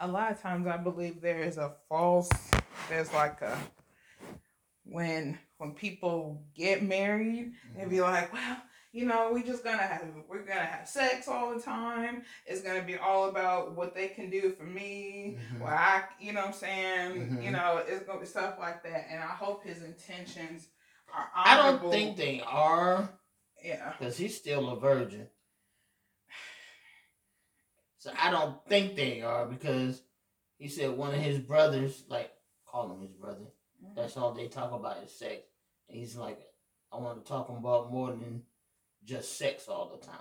a lot of times I believe there is a false. There's like a when when people get married, they be like, well, you know, we just gonna have we're gonna have sex all the time. It's gonna be all about what they can do for me. Mhm. What I, you know, what I'm saying, Mhm. you know, it's gonna be stuff like that. And I hope his intentions are honorable. I don't think they are Yeah. because he's still a virgin. So I don't think they are because he said one of his brothers, like call him his brother, that's all they talk about is sex. And he's like, I want to talk about more than just sex all the time.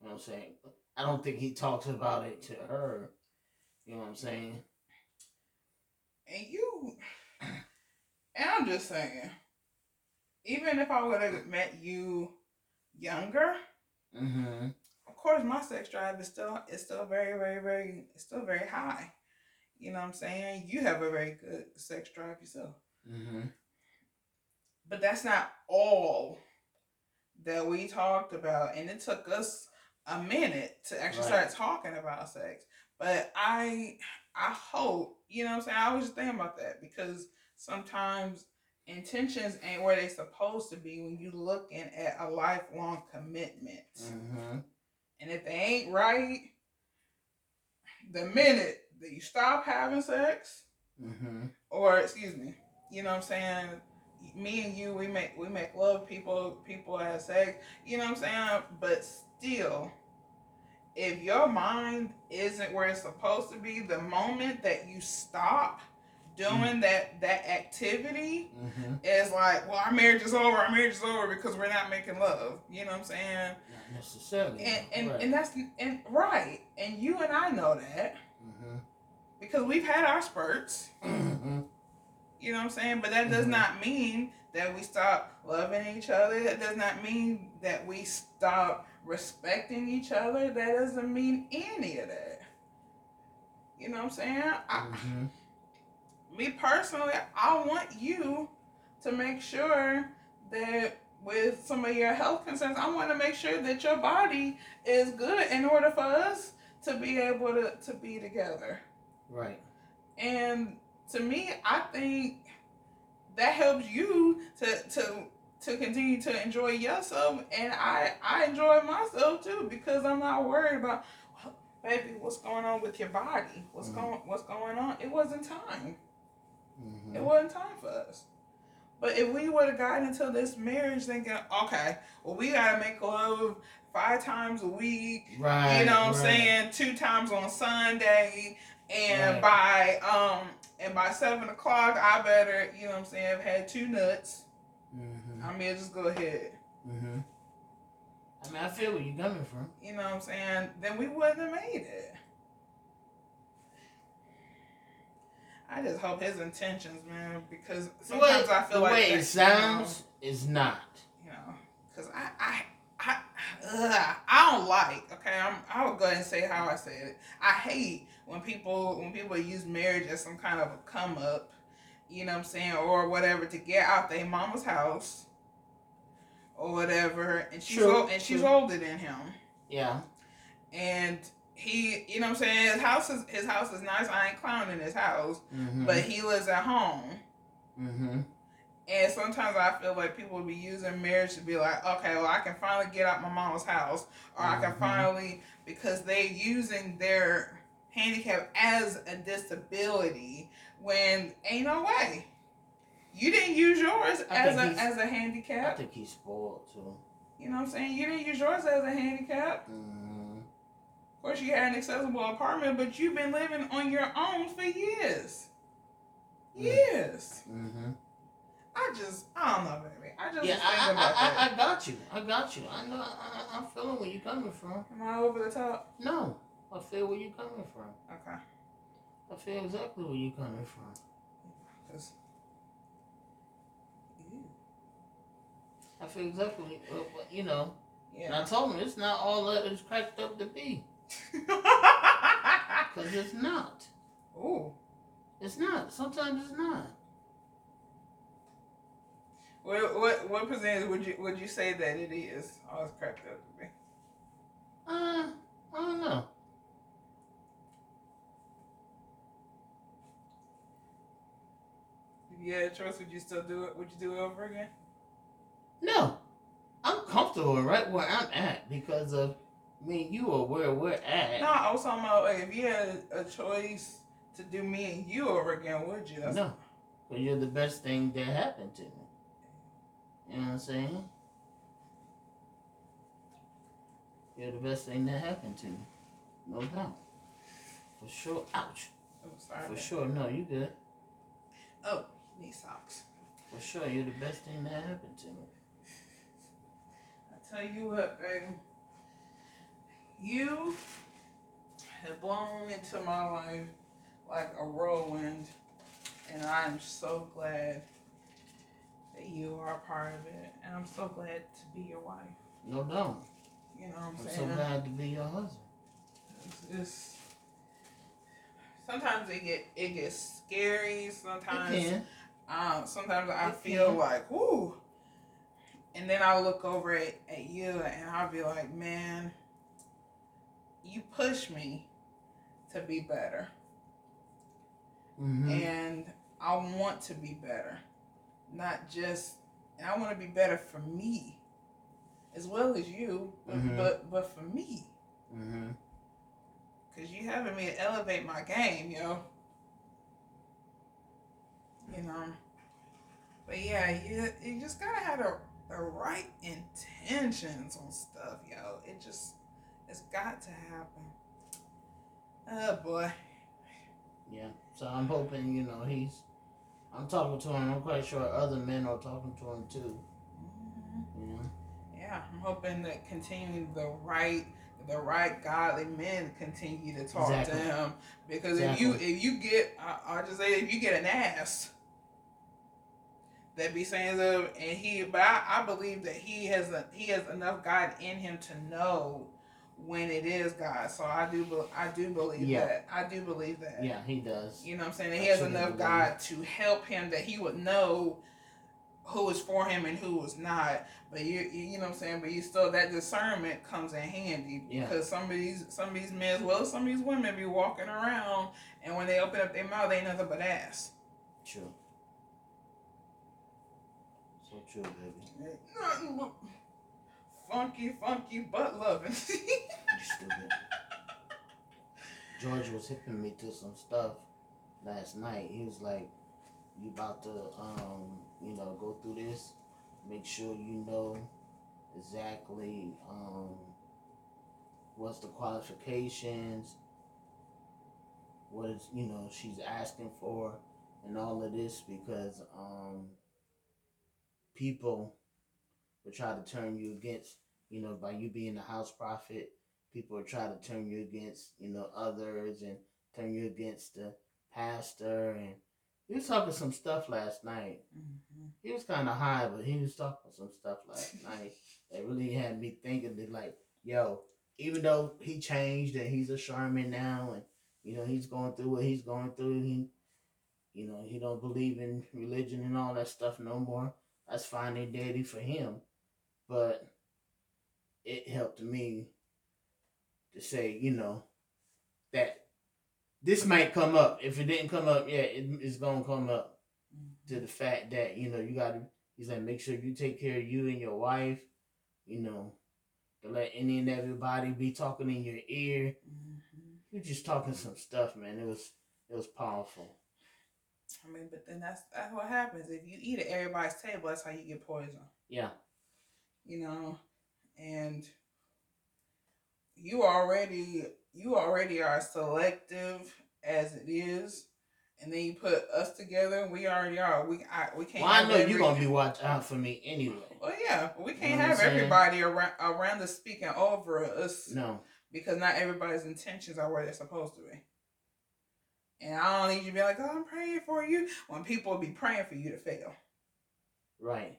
You know what I'm saying? I don't think he talks about it to her. You know what I'm saying? And you, and I'm just saying, even if I would have met you younger, Mm-hmm. Of course my sex drive is still is still very very very it's still very high. You know what I'm saying? You have a very good sex drive yourself, Mm-hmm. but that's not all that we talked about, and it took us a minute to actually Right. start talking about sex. But I I hope you know what I'm saying. I was just thinking about that because sometimes intentions ain't where they supposed to be when you looking at a lifelong commitment. Mm-hmm. And if they ain't right, the minute that you stop having sex, Mm-hmm. or excuse me, you know what I'm saying? Me and you, we make we make love. People people have sex. You know what I'm saying? But still, if your mind isn't where it's supposed to be, the moment that you stop doing that that activity Mm-hmm. is like, well, our marriage is over. Our marriage is over because we're not making love. You know what I'm saying? Not necessarily. and and, right. and that's and right and you and i know that mm-hmm. because we've had our spurts Mm-hmm. you know what i'm saying but that does Mhm. not mean that we stop loving each other that does not mean that we stop respecting each other that doesn't mean any of that you know what i'm saying I, Mm-hmm. Me personally i want you to make sure that with some of your health concerns i want to make sure that your body is good in order for us to be able to, to be together Right. and to me i think that helps you to to to continue to enjoy yourself and i i enjoy myself too because i'm not worried about "Well, baby what's going on with your body what's Mhm. going what's going on it wasn't time Mm-hmm. it wasn't time for us. But if we would have gotten into this marriage thinking, okay, well, we got to make love five times a week, Right. you know what I'm right. saying, two times on Sunday, and Right. by um and by seven o'clock, I better, you know what I'm saying, have had two nuts. Mm-hmm. I mean, just go ahead. Mm-hmm. I mean, I feel where you're coming from. You know what I'm saying? Then we wouldn't have made it. I just hope his intentions, man, because sometimes I feel the like way that, it sounds is not. you know, because I, I, I, ugh, I don't like. Okay, I'm. I will go ahead and say how I said it. I hate when people when people use marriage as some kind of a come up, you know what I'm saying, or whatever to get out their mama's house, or whatever, and she's True, ol- and she's true. older than him, Yeah. and he, you know what I'm saying, his house is his house is nice. I ain't clowning his house, Mm-hmm. but he lives at home. mm-hmm. And sometimes I feel like people would be using marriage to be like, okay, well, I can finally get out my mom's house, or I can Mhm. finally because they using their handicap as a disability when ain't no way. You didn't use yours I as a as a handicap. I think he's spoiled too. You know what I'm saying? You didn't use yours as a handicap. Mm-hmm. Of course, you had an accessible apartment, but you've been living on your own for years. Mm. Years. Mm-hmm. I just, I don't know, baby. I just Yeah, I, I. I, I got you. I got you. I know. I, I- I'm feeling where you're coming from. Am I over the top? No, I feel where you're coming from. Okay. I feel exactly where you're coming from. I feel exactly, uh, you know. Yeah. And I told him it's not all that it's cracked up to be, Because it's not. Oh. It's not. Sometimes it's not. What what what percentage would you would you say that it is? Oh, I was cracked up to me. Uh, I don't know. If you had a choice, would you still do it? Would you do it over again? No, I'm comfortable right where I'm at because of me and you are where we're at. No, I was talking about if you had a choice to do me and you over again, would you? That's No, but you're the best thing that happened to me. You know what I'm saying? You're the best thing that happened to me. No doubt. For sure. Ouch. Oh, sorry. For sure. No, you good. Oh, these socks. For sure. You're the best thing that happened to me. I tell you what, baby. You have blown into my life like a whirlwind, and I am so glad that you are a part of it, and I'm so glad to be your wife. No doubt. You know what I'm, saying? I'm so glad to be your husband. It's, it's sometimes it get it gets scary. Sometimes can. um, sometimes I It feel can. like whoo, and then I look over at, at you and I'll be like, man, you push me to be better, Mm-hmm. and I want to be better, not just. And I want to be better for me, as well as you, but Mhm. but, but for me. Mm-hmm. Cause you having me elevate my game, yo. You know. But yeah, you you just gotta have the, the right intentions on stuff, yo. It just it's got to happen. Oh boy. Yeah. So I'm hoping, you know, he's. I'm talking to him. I'm quite sure other men are talking to him too. Mhm. You know. Yeah, I'm hoping that continue the right the right godly men continue to talk Exactly. to him because if you if you get I, I'll just say if you get an ass that be saying that and he but I, I believe that he has a, he has enough God in him to know when it is God so I do be- I do believe Yeah. that I do believe that Yeah, he does. you know what I'm saying? He has enough God to help him that he would know who is for him and who is not. But you you know what I'm saying? But you still that discernment comes in handy Yeah. because some of these some of these men as well as some of these women be walking around and when they open up their mouth they ain't nothing but ass. True. So true, baby. But funky, funky butt loving. You stupid. George was hipping me to some stuff last night. He was like, "You about to, um, you know, go through this. Make sure you know exactly um, what's the qualifications, what is, you know, she's asking for, and all of this because um, people will try to turn you against, you know, by you being a house prophet." people will try to turn you against, you know, others and turn you against the pastor. And he was talking some stuff last night. Mhm. He was kind of high, but he was talking some stuff last night that really had me thinking that, like, yo, even though he changed and he's a Sherman now, and you know he's going through what he's going through, he, you know, he don't believe in religion and all that stuff no more. That's fine and dandy for him, but it helped me to say, you know, that this might come up. If it didn't come up yet, it, it's gonna come up to the fact that you know you gotta. He's like, make sure you take care of you and your wife. You know, to let any and everybody be talking in your ear. Mhm. You're just talking some stuff, man. It was it was powerful. I mean, but then that's that's what happens if you eat at everybody's table. That's how you get poison. Yeah, you know, and you already you already are selective as it is, and then you put us together. We already are. We I, we can't. well, I know every- you're gonna be watch out for me anyway. Well, yeah, we can't know have everybody around around us speaking over us No, because not everybody's intentions are where they're supposed to be. And I don't need you to be like, "Oh, I'm praying for you," when people will be praying for you to fail. right,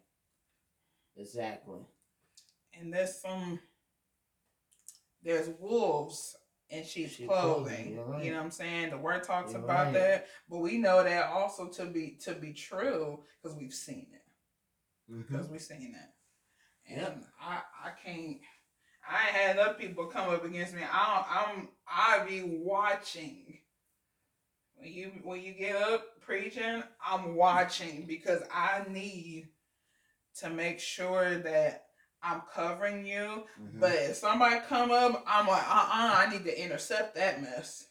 exactly. And there's some there's wolves in sheep's Sheep clothing. clothing, right. You know what I'm saying? The word talks You're about right. that, but we know that also to be to be true because we've seen it. Mm-hmm. Because we've seen it. And Yep. I I can't I had other people come up against me. I don't, I'm I be watching when you when you get up preaching, I'm watching because I need to make sure that I'm covering you. Mhm. But if somebody come up, I'm like, uh uh I need to intercept that mess.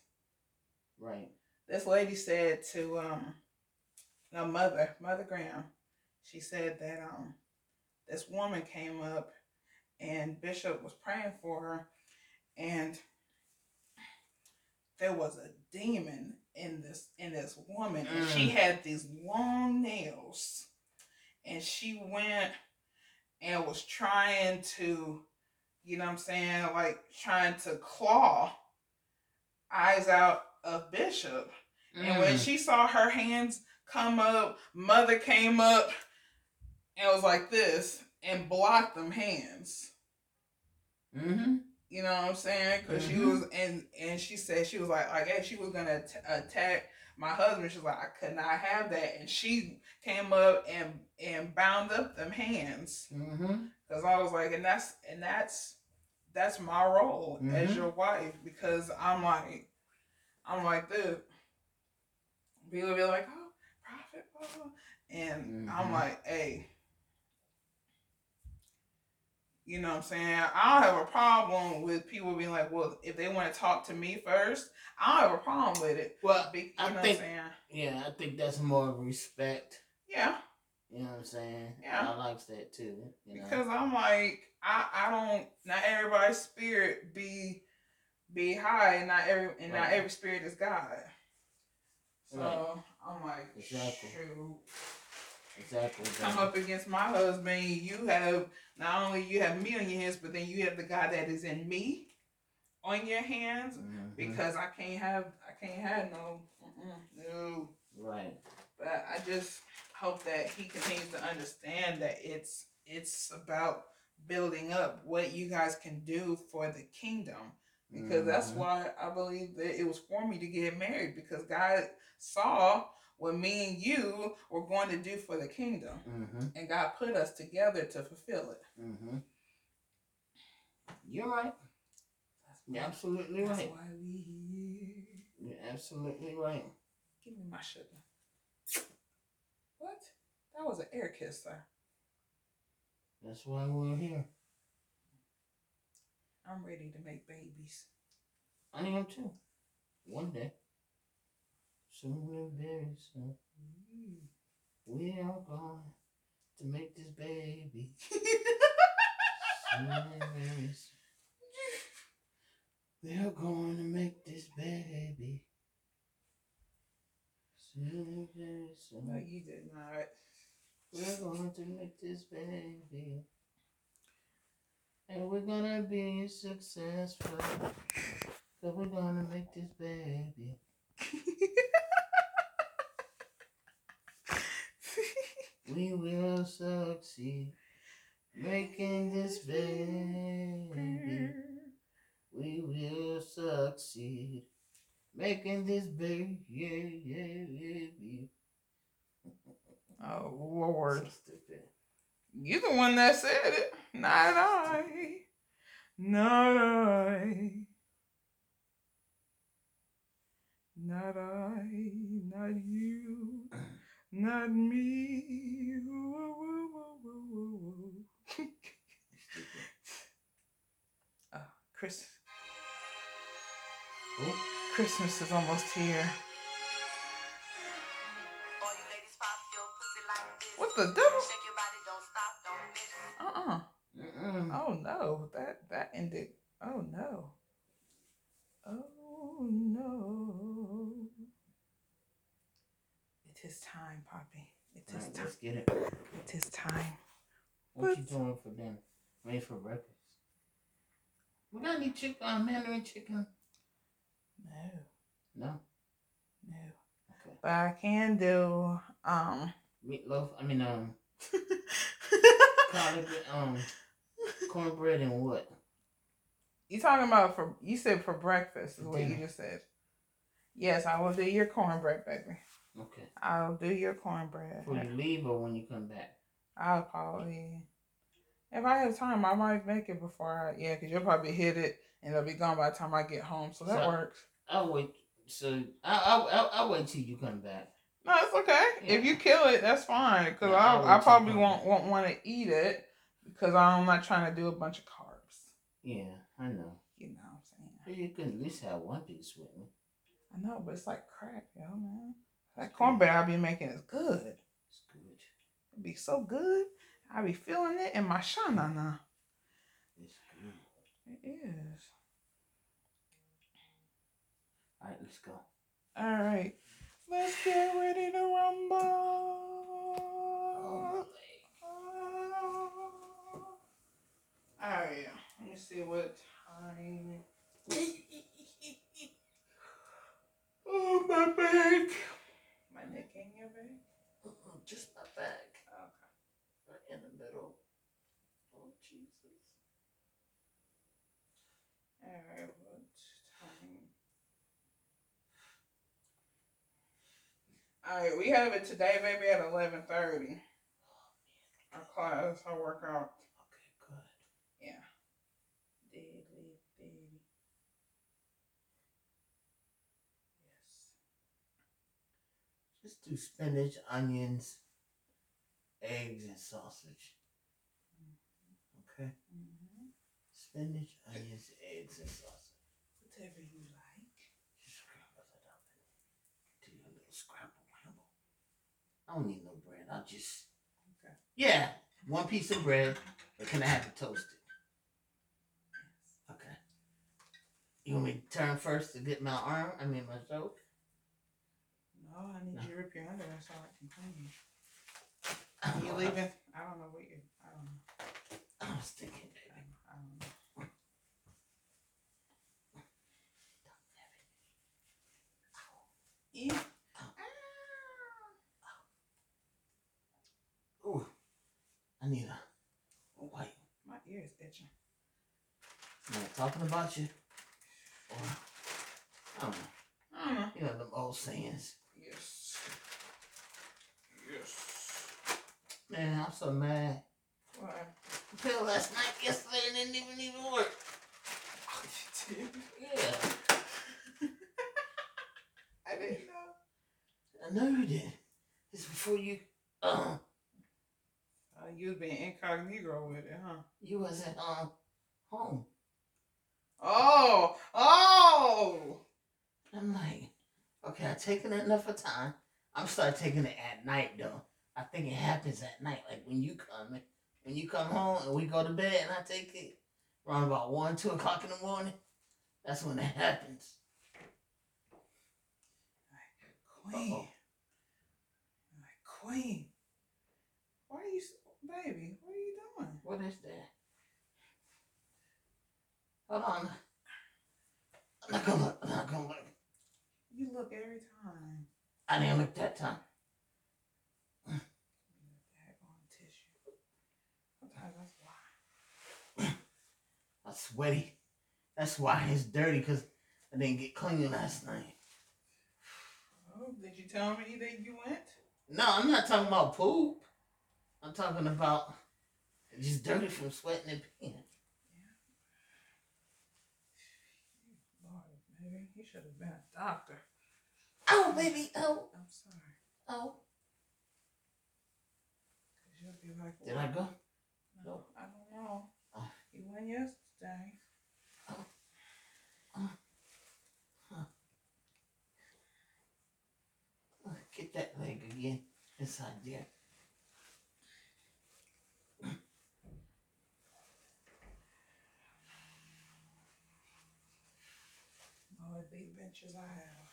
right. This lady said to um a mother, Mother Graham, she said that um this woman came up and Bishop was praying for her and there was a demon in this in this woman and she Mm. had these long nails and she went and was trying to you know what i'm saying like trying to claw eyes out of bishop and when Mm. she saw her hands come up mother came up and was like this and blocked them hands Mhm. you know what I'm saying? Because she Mhm. was and and she said she was like I guess she was gonna at- attack my husband. She was like I could not have that, and she came up and and bound up them hands because I was like, and that's and that's that's my role as Mhm. your wife because I'm like I'm like this. People be like, oh, prophet, blah, blah," and I'm Mhm. like, hey. You know what I'm saying? I don't have a problem with people being like, well, if they want to talk to me first, I don't have a problem with it. Well, Be- You I know think- what I'm saying? yeah, I think that's more respect. Yeah, You know what I'm saying? Yeah. I likes that too. You know? because I'm like, I, I don't. Not everybody's spirit be be high, and not every and not every spirit is God. So Right. I'm like, Exactly. shoot. Exactly. come up against my husband, you have not only you have me on your hands, but then you have the God that is in me on your hands Mhm. because I can't have I can't have no no. right. But I just hope that he continues to understand that it's it's about building up what you guys can do for the kingdom because that's Mhm. why I believe that it was for me to get married because God saw what me and you were going to do for the kingdom Mhm. and God put us together to fulfill it. Mhm. You're right. That's You're absolutely that's right. why we here. You're absolutely right. Give me my sugar. What? That was an air kiss, sir. That's why we're here. I'm ready to make babies. I am too. One day. Soon and very soon. We are going to make this baby. Soon and very soon. We are going to make this baby. Soon and very no, you did not. We're going to make this baby. And we're gonna be successful. Cause we're gonna make this baby. We will succeed. Making this baby. We will succeed. Making this baby. Yeah, yeah, baby. Oh Lord. So stupid. You the one that said it. Not I. Not I. Not I. Not you. Not me. Whoa, whoa, whoa, whoa, whoa, whoa. Oh, Chris. Oh, Christmas is almost here. What the devil? Uh-uh. mm-mm. Oh no. That that ended. Oh no. Oh no. It is time, Poppy. It is Alright, time. let's get it. It is time. What you doing for dinner? Made for breakfast. We got any chicken, uh, Mandarin chicken? No, No. no. Okay. But I can do um Meatloaf. I mean, um, collard, um, cornbread and what? You talking about for you said for breakfast is what you just said. Yes, I will do your cornbread, baby. Okay. I'll do your cornbread. Before you leave or when you come back? I'll probably, if I have time, I might make it before I, yeah, because you'll probably hit it and it'll be gone by the time I get home. So that So- works. I'll wait. So I I I I'll wait till you come back. No, it's okay. Yeah. If you kill it, that's fine. Cause Yeah, I'll I I probably won't won't want to eat it because I'm not trying to do a bunch of carbs. Yeah, I know. You know what I'm saying? But you can at least have one piece with me. I know, but it's like crack, yo, man. That cornbread I'll be making is good. It's good. It be so good. I'll be feeling it in my shana. Mm. It's good. It is. All right, let's go. All right. Let's get ready to rumble. Oh, All right. Let me see what time. oh, my back. In your back? Mm-mm, Just my back. Okay. Right in the middle. Oh, Jesus. All right. What time? All right. We have it today, baby, at 11.30. Our class, our workout. Okay, good. Yeah. Daily, daily. Yes. Just do spinach, onions, eggs, and sausage. Okay? Mm-hmm. Spinach, onions, eggs, and sausage. Whatever you like. Just scramble it up and do your little scramble wamble. I don't need no bread. I'll just. Okay. Yeah, one piece of bread, but can I have it toasted? Okay. You want me to turn first to get my arm? I mean, my throat? No, I need No. you to rip your underwear so I can clean you. Don't You leaving? I don't know what you. I don't know. I was thinking, I baby. don't, I don't know. Yeah. Ooh, I need a, a wipe. My ear is itching. I'm not talking about you. Or, I don't know. I don't know. You know them old sayings. Yes. Yes. Man, I'm so mad. What? The pill last night, yesterday, and it didn't even even work. Oh, you did? Yeah, I didn't know. I know you did. This before you, um, Uh, you was being incognito with it, huh? you wasn't um home. Oh, oh. I'm like, okay, I've taken it enough of time. I'm start taking it at night though. I think it happens at night, like when you come when you come home and we go to bed and I take it around about one, two o'clock in the morning. That's when it happens. Like Queen. Uh-oh. Like queen. Why are you, baby? What are you doing? What is that? Hold on. I'm not gonna look. I'm not gonna look. You look every time. I didn't look that time. Daggone tissue. Sometimes that's why. I'm sweaty. That's why mm. it's dirty because I didn't get clean last night. Oh, did you tell me that you went? No, I'm not talking about poop. I'm talking about just dirty from sweating and peeing. Yeah. Lord, baby, you should have been a doctor. Oh, baby. Oh, I'm sorry. oh. Cause you'll be like, Did I go? No, I don't know. Oh. You went yesterday. Oh, Get that leg again inside there. Oh, the big benches I have.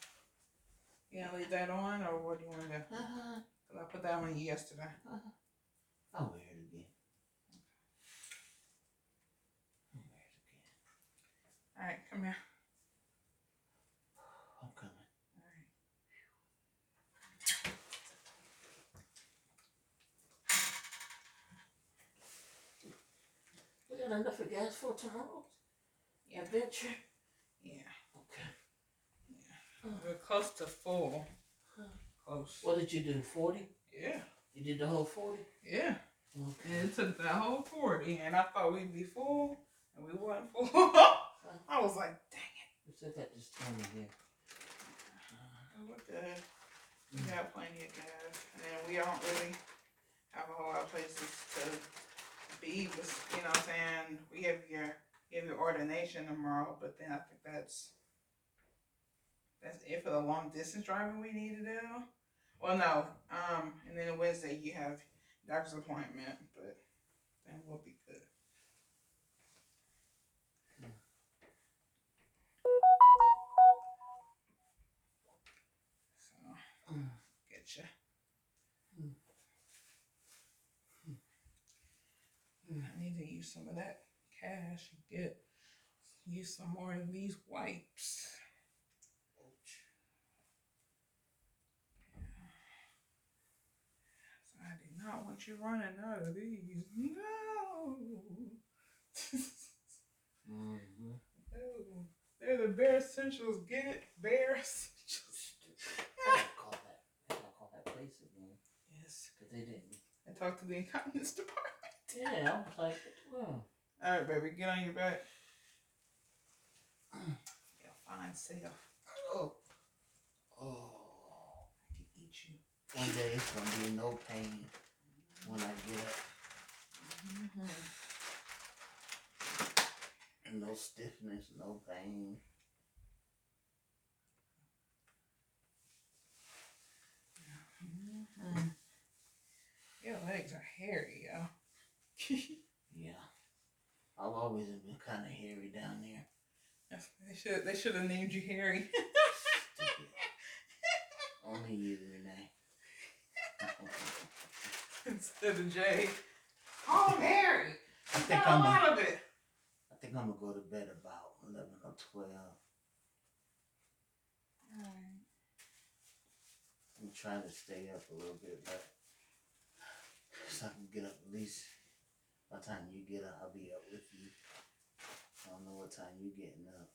You gonna leave that on, or what do you want to do? Uh-huh. Cause I put that on yesterday. I'll wear it again. I'll wear it again. All right, come here. I'm coming. All right. We got enough of gas for tomorrow? Yeah. Adventure? Yeah. Okay. We're close to full. Close. What did you do? 40? Yeah. You did the whole 40? Yeah. Okay. And it took that whole 40, and I thought we'd be full, and we weren't full. I was like, dang it. We still that just time in here. we're good. We got plenty of gas, and we don't really have a whole lot of places to be. But you know, what I'm saying we have your you have your ordination tomorrow, but then I think that's that's it for the long distance driving we need to do. Well, no, um, and then Wednesday you have doctor's appointment, but then we'll be good. Use some of that cash and get use some more of these wipes. So I do not want you running out of these. No. Mm-hmm. no. They're the bare essentials. Get it? Bare essentials. I gotta call that. I gotta call that place again Yes. because they didn't. I talked to the incontinence department. Yeah, I was like, well, All right, baby, get on your back. Yeah, fine self. oh, oh. I can eat you. One day it's gonna be no pain when I get up, Mm-hmm. and no stiffness, no pain. Mm-hmm. Your legs are hairy, yo. Yeah, I've always been kind of hairy down there. That's- they should they should have named you Harry. Stupid. Only you, Renea. Instead of Jay. Oh, Call him Harry. I think Got a I'm. lot Gonna, of it. I think I'm gonna go to bed about eleven or twelve. Alright. I'm trying to stay up a little bit, but so I can get up at least by the time you get up, I'll be up with you. I don't know what time you getting up.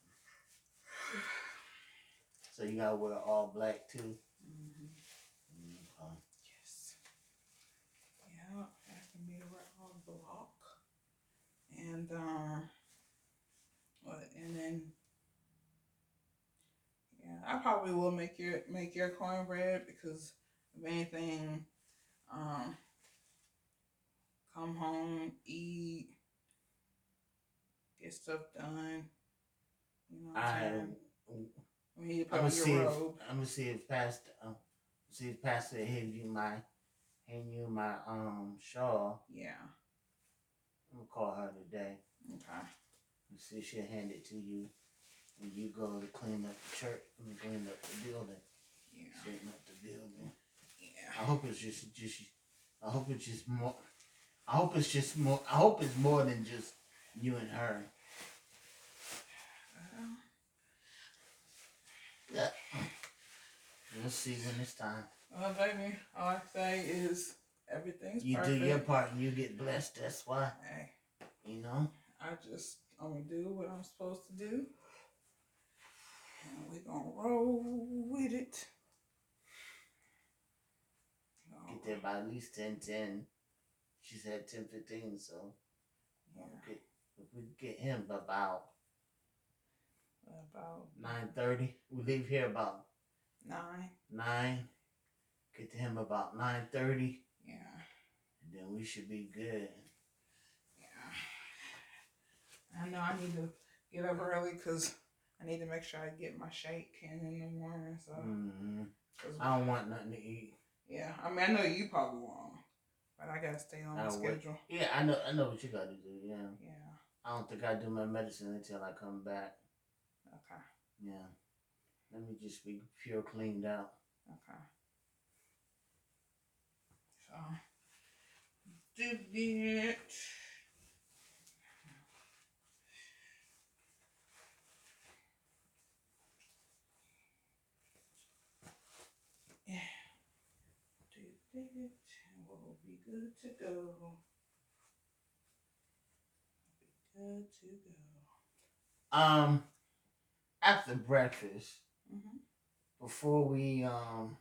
So you gotta wear all black too. Mm-hmm. Okay. Yes. Yeah, asking me to work on block. And um what and then yeah, I probably will make your make your cornbread because if anything, um come home, eat, get stuff done. You know what I'm I saying? To put I'm gonna see if. I'm gonna see if Pastor um, see if Pastor hand you my hand you my um shawl. Yeah. I'm gonna call her today Okay. and see if she'll hand it to you when you go to clean up the church. I mean, clean up the building, Yeah. straighten up the building. Yeah. I hope it's just just. I hope it's just more. I hope it's just more. I hope it's more than just you and her. Yeah. We'll see when it's time. Well, baby, all I say is everything's You perfect. do your part and you get blessed. That's why. Hey, You know. I just I'm gonna do what I'm supposed to do, and we're gonna roll with it. Oh, Get there by at least 10 10. She said 10 15, so yeah, get, if we get him about about 9 30, we leave here about nine. 9. Get to him about 9 30, Yeah, and then we should be good. yeah. I know I need to get up early because I need to make sure I get my shake in in the morning. So, hmm 'cause- I don't want nothing to eat. yeah, I mean I know you probably won't, but I gotta stay on my schedule. Yeah, I know. I know what you got to do. Yeah, Yeah. I don't think I do my medicine until I come back. Okay. Yeah, let me just be pure cleaned out. Okay. So, did it. Yeah. Did it. We'll be good to go. Good to go. Um, after breakfast, Mm-hmm. before we um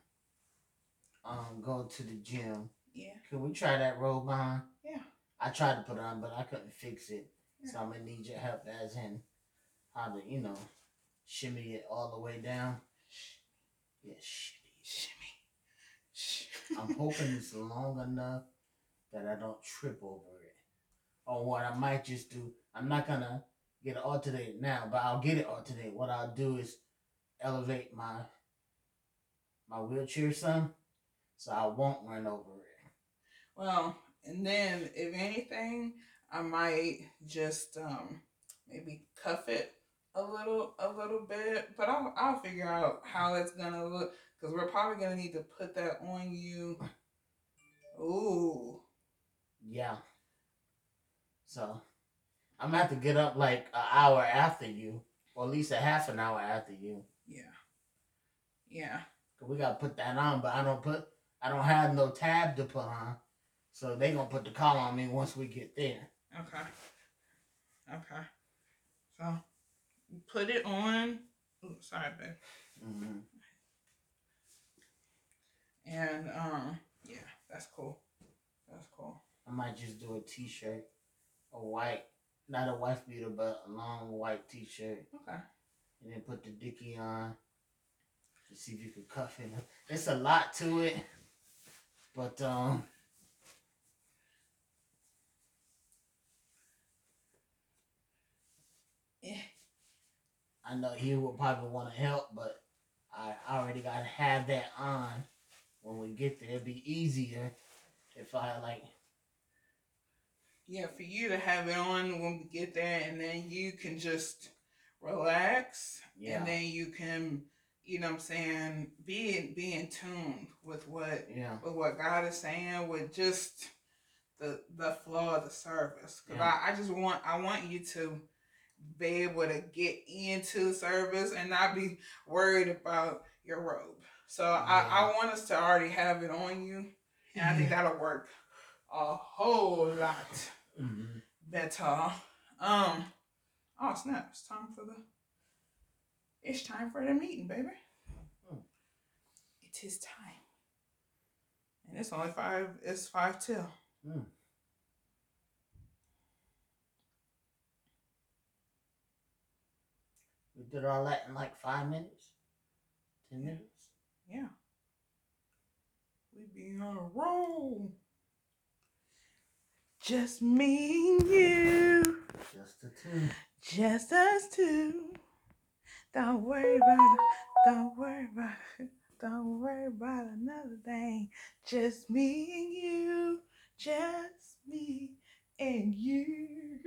um go to the gym, Yeah. can we try that robe on? Yeah. I tried to put it on, but I couldn't fix it. So I'm gonna need your help as in how to, you know, shimmy it all the way down. Yeah, shimmy. Shimmy. I'm hoping it's long enough that I don't trip over it. Or what I might just do, I'm not gonna get it alternated now, but I'll get it alternated. What I'll do is elevate my my wheelchair some, so I won't run over it. Well, and then if anything, I might just um maybe cuff it a little a little bit, but I'll I'll figure out how it's gonna look because we're probably gonna need to put that on you. Ooh, Yeah. So I'm gonna have to get up like an hour after you, or at least a half an hour after you. yeah, yeah. Cause we gotta put that on, but I don't put I don't have no tab to put on. So they gonna put the call on me once we get there. Okay, okay. So put it on. Ooh, sorry, babe. Mm-hmm. And um, yeah, that's cool. I might just do a t-shirt, a white, not a wife beater, but a long white t-shirt, Okay. and then put the dicky on. To see if you could cuff it. It's a lot to it, but um, Yeah. I know you will probably want to help, but I already gotta have that on when we get there. It'd be easier if I like Yeah, for you to have it on when we get there, and then you can just relax, Yeah. and then you can, you know, what I'm saying, be be in tune with what yeah with what God is saying, with just the the flow of the service. Cause Yeah. I, I just want I want you to be able to get into service and not be worried about your robe. So I, I want us to already have it on you, and I think that'll work a whole lot hmm better. Um, oh snap! It's time for the. It's time for the meeting, baby. Hmm. It is time, and it's only five. It's five till. Hmm. We did all that in like five minutes, ten minutes. Yeah. We be on a roll. Just me and you, Just the two. just us two. Don't worry about it. Don't worry about it. Don't worry about another thing. Just me and you. Just me and you.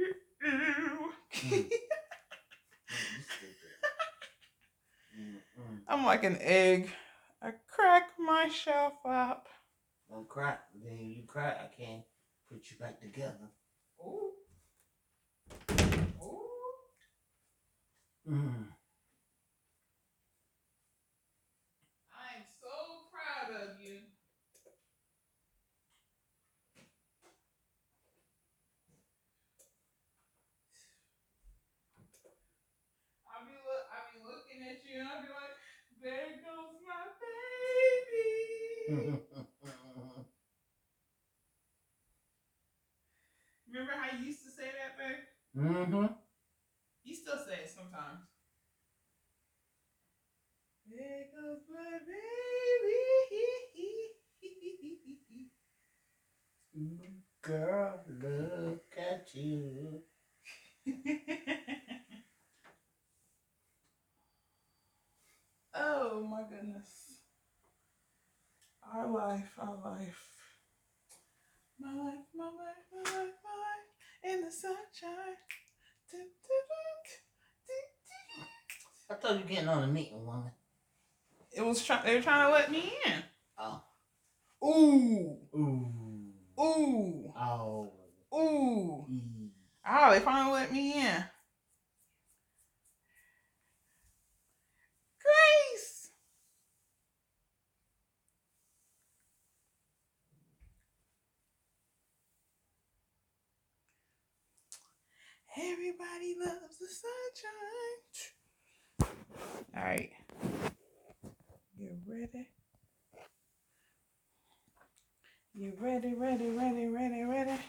Mm. I'm like an egg. I crack myself up. Don't cry. Then you crack. I can't put you back together. Ooh. Ooh. Mm. I am so proud of you. I'll be look, I'll be looking at you and I'll be like, there goes my baby. Remember how you used to say that, babe? mm-hmm. You still say it sometimes. There goes my baby. Girl, look at you. oh my goodness. Our life, our life. My life, my life, my life, my life in the sunshine. I thought you were getting on a meeting, woman. It was trying. They were trying to let me in. Oh. Ooh, Ooh. ooh, Oh. ooh. Mm. Oh, they finally let me in. Grace. Everybody loves the sunshine. All right. You ready? You ready, ready, ready, ready, ready?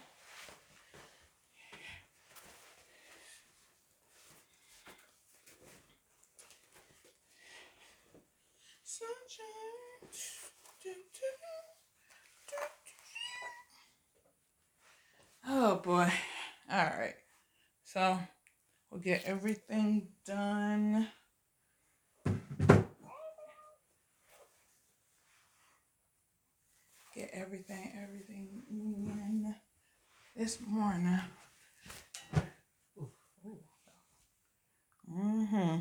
sunshine. Oh boy. All right. So we'll get everything done. Get everything, everything in this morning. Mm-hmm.